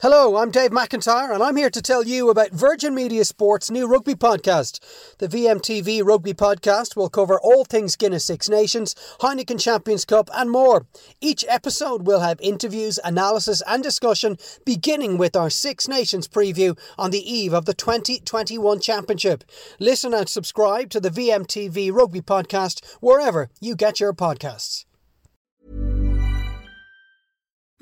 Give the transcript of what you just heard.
Hello, I'm Dave McIntyre, and I'm here to tell you about Virgin Media Sports' new rugby podcast. The VMTV Rugby Podcast will cover all things Guinness Six Nations, Heineken Champions Cup, and more. Each episode will have interviews, analysis, and discussion, beginning with our Six Nations preview on the eve of the 2021 Championship. Listen and subscribe to the VMTV Rugby Podcast wherever you get your podcasts.